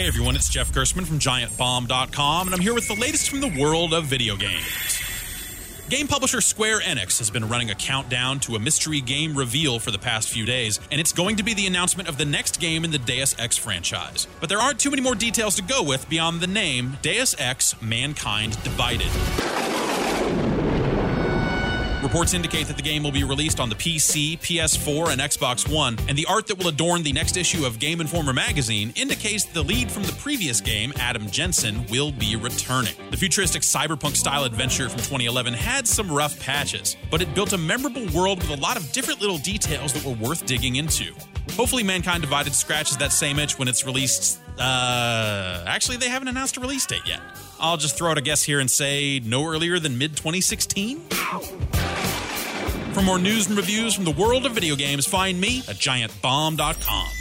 Hey everyone, it's Jeff Gerstmann from GiantBomb.com, and I'm here with the latest from the world of video games. Game publisher Square Enix has been running a countdown to a mystery game reveal for the past few days, and it's going to be the announcement of the next game in the Deus Ex franchise. But there aren't too many more details to go with beyond the name Deus Ex Mankind Divided. Reports indicate that the game will be released on the PC, PS4, and Xbox One, and the art that will adorn the next issue of Game Informer magazine indicates the lead from the previous game, Adam Jensen, will be returning. The futuristic cyberpunk style adventure from 2011 had some rough patches, but it built a memorable world with a lot of different little details that were worth digging into. Hopefully, Mankind Divided scratches that same itch when it's released. Uh, actually, they haven't announced a release date yet. I'll just throw out a guess here and say no earlier than mid 2016. For more news and reviews from the world of video games, find me at giantbomb.com.